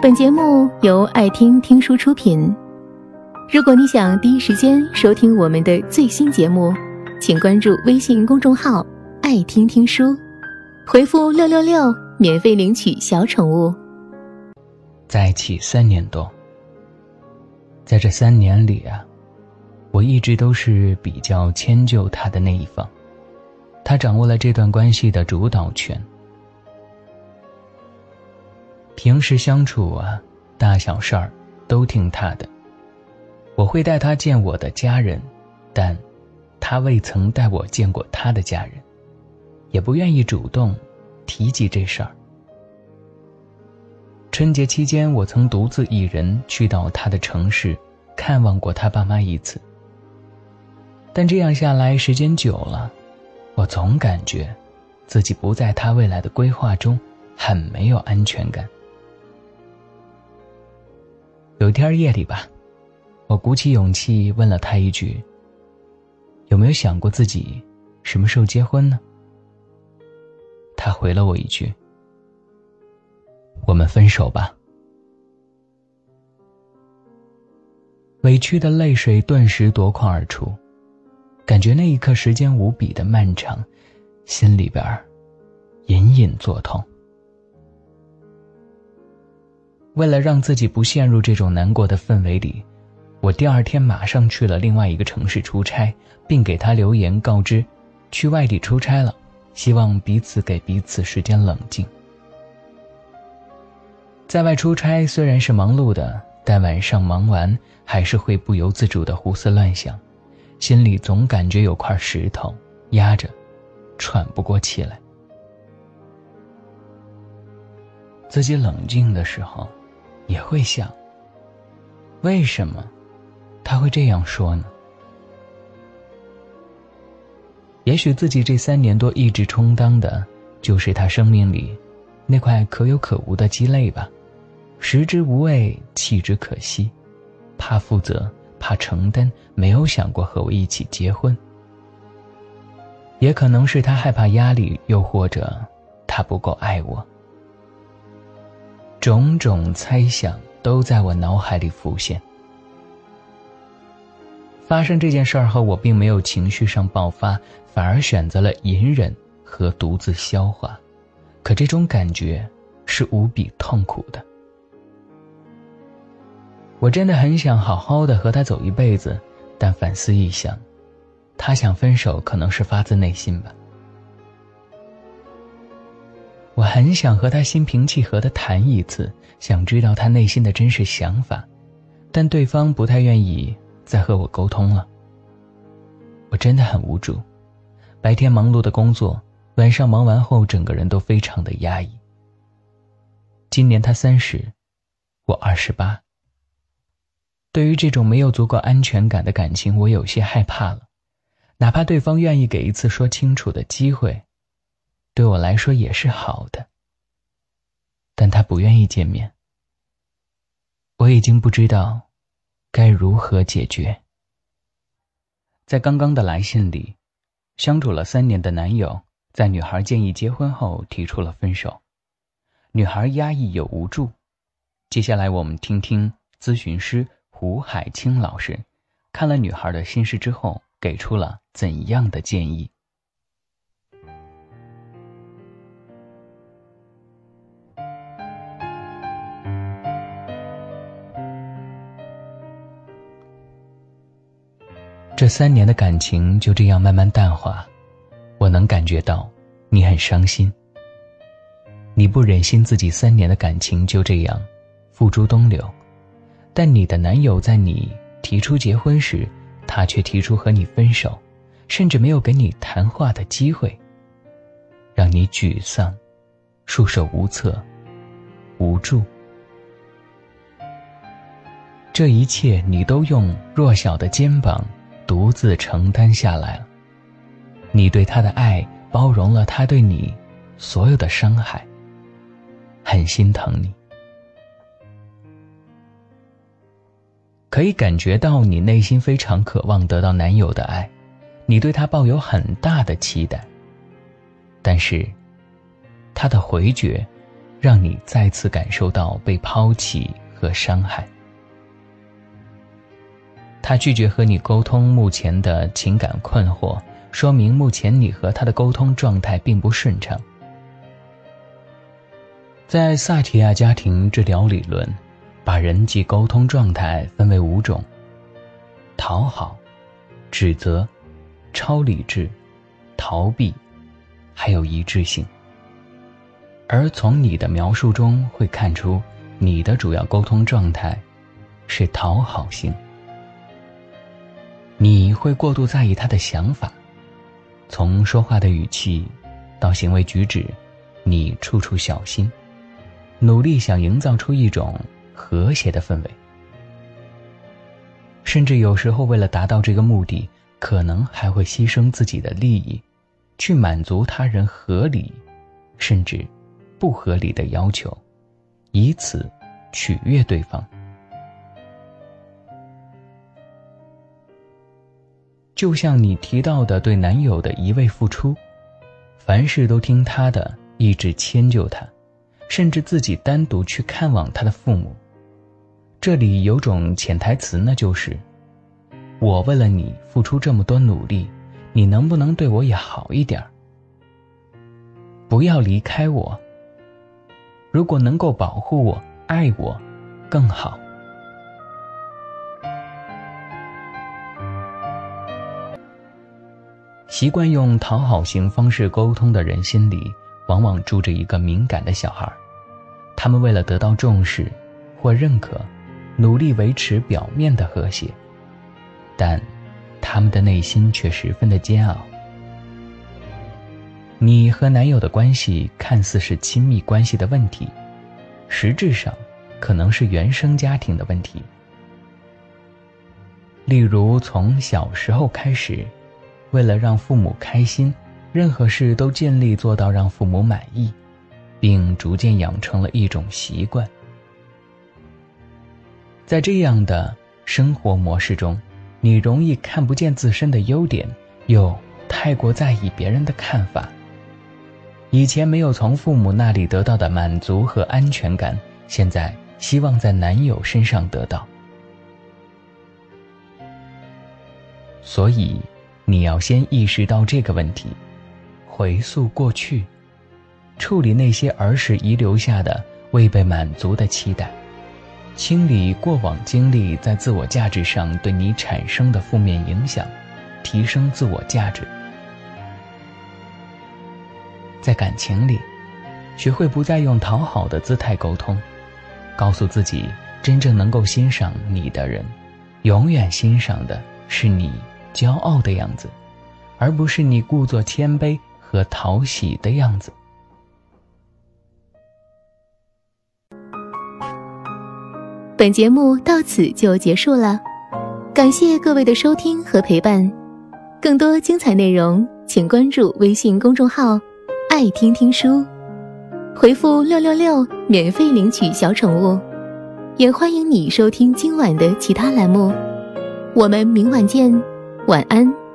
本节目由爱听听书出品。如果你想第一时间收听我们的最新节目，请关注微信公众号“爱听听书”，回复“六六六”免费领取小宠物。在一起三年多，在这三年里啊，我一直都是比较迁就他的那一方，他掌握了这段关系的主导权。平时相处啊，大小事儿都听他的。我会带他见我的家人，但，他未曾带我见过他的家人，也不愿意主动提及这事儿。春节期间，我曾独自一人去到他的城市，看望过他爸妈一次。但这样下来，时间久了，我总感觉，自己不在他未来的规划中，很没有安全感。有天夜里吧，我鼓起勇气问了他一句：“有没有想过自己什么时候结婚呢？”他回了我一句：“我们分手吧。”委屈的泪水顿时夺眶而出，感觉那一刻时间无比的漫长，心里边隐隐作痛。为了让自己不陷入这种难过的氛围里，我第二天马上去了另外一个城市出差，并给他留言告知，去外地出差了，希望彼此给彼此时间冷静。在外出差虽然是忙碌的，但晚上忙完还是会不由自主的胡思乱想，心里总感觉有块石头压着，喘不过气来。自己冷静的时候。也会想，为什么他会这样说呢？也许自己这三年多一直充当的，就是他生命里那块可有可无的鸡肋吧，食之无味，弃之可惜，怕负责，怕承担，没有想过和我一起结婚。也可能是他害怕压力，又或者他不够爱我。种种猜想都在我脑海里浮现。发生这件事儿后，我并没有情绪上爆发，反而选择了隐忍和独自消化。可这种感觉是无比痛苦的。我真的很想好好的和他走一辈子，但反思一想，他想分手可能是发自内心吧。我很想和他心平气和的谈一次，想知道他内心的真实想法，但对方不太愿意再和我沟通了。我真的很无助，白天忙碌的工作，晚上忙完后，整个人都非常的压抑。今年他三十，我二十八。对于这种没有足够安全感的感情，我有些害怕了，哪怕对方愿意给一次说清楚的机会。对我来说也是好的，但他不愿意见面。我已经不知道该如何解决。在刚刚的来信里，相处了三年的男友在女孩建议结婚后提出了分手，女孩压抑又无助。接下来我们听听咨询师胡海清老师看了女孩的心事之后给出了怎样的建议。这三年的感情就这样慢慢淡化，我能感觉到你很伤心。你不忍心自己三年的感情就这样付诸东流，但你的男友在你提出结婚时，他却提出和你分手，甚至没有给你谈话的机会，让你沮丧、束手无策、无助。这一切你都用弱小的肩膀。独自承担下来了。你对他的爱包容了他对你所有的伤害，很心疼你。可以感觉到你内心非常渴望得到男友的爱，你对他抱有很大的期待。但是，他的回绝，让你再次感受到被抛弃和伤害。他拒绝和你沟通目前的情感困惑，说明目前你和他的沟通状态并不顺畅。在萨提亚家庭治疗理论，把人际沟通状态分为五种：讨好、指责、超理智、逃避，还有一致性。而从你的描述中会看出，你的主要沟通状态是讨好性。你会过度在意他的想法，从说话的语气到行为举止，你处处小心，努力想营造出一种和谐的氛围，甚至有时候为了达到这个目的，可能还会牺牲自己的利益，去满足他人合理，甚至。不合理的要求，以此取悦对方。就像你提到的，对男友的一味付出，凡事都听他的，一直迁就他，甚至自己单独去看望他的父母。这里有种潜台词，那就是：我为了你付出这么多努力，你能不能对我也好一点不要离开我。如果能够保护我、爱我，更好。习惯用讨好型方式沟通的人心里，往往住着一个敏感的小孩。他们为了得到重视或认可，努力维持表面的和谐，但他们的内心却十分的煎熬。你和男友的关系看似是亲密关系的问题，实质上可能是原生家庭的问题。例如，从小时候开始，为了让父母开心，任何事都尽力做到让父母满意，并逐渐养成了一种习惯。在这样的生活模式中，你容易看不见自身的优点，又太过在意别人的看法。以前没有从父母那里得到的满足和安全感，现在希望在男友身上得到。所以，你要先意识到这个问题，回溯过去，处理那些儿时遗留下的未被满足的期待，清理过往经历在自我价值上对你产生的负面影响，提升自我价值。在感情里，学会不再用讨好的姿态沟通，告诉自己，真正能够欣赏你的人，永远欣赏的是你骄傲的样子，而不是你故作谦卑和讨喜的样子。本节目到此就结束了，感谢各位的收听和陪伴，更多精彩内容请关注微信公众号。爱听听书，回复六六六免费领取小宠物，也欢迎你收听今晚的其他栏目。我们明晚见，晚安。